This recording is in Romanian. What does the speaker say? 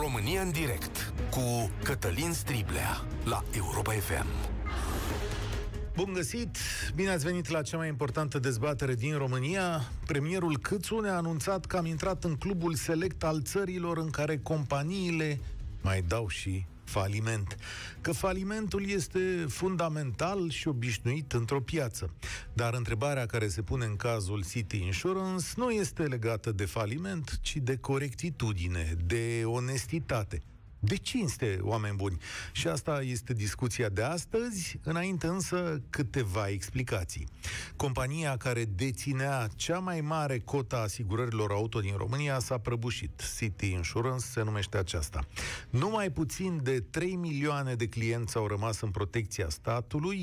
România în direct cu Cătălin Striblea la Europa FM. Bun găsit! Bine ați venit la cea mai importantă dezbatere din România. Premierul Câțu ne-a anunțat că am intrat în clubul select al țărilor în care companiile mai dau și faliment. Că falimentul este fundamental și obișnuit într-o piață. Dar întrebarea care se pune în cazul City Insurance nu este legată de faliment, ci de corectitudine, de onestitate de cinste, oameni buni. Și asta este discuția de astăzi, înainte însă câteva explicații. Compania care deținea cea mai mare cota asigurărilor auto din România s-a prăbușit. City Insurance se numește aceasta. Numai puțin de 3 milioane de clienți au rămas în protecția statului,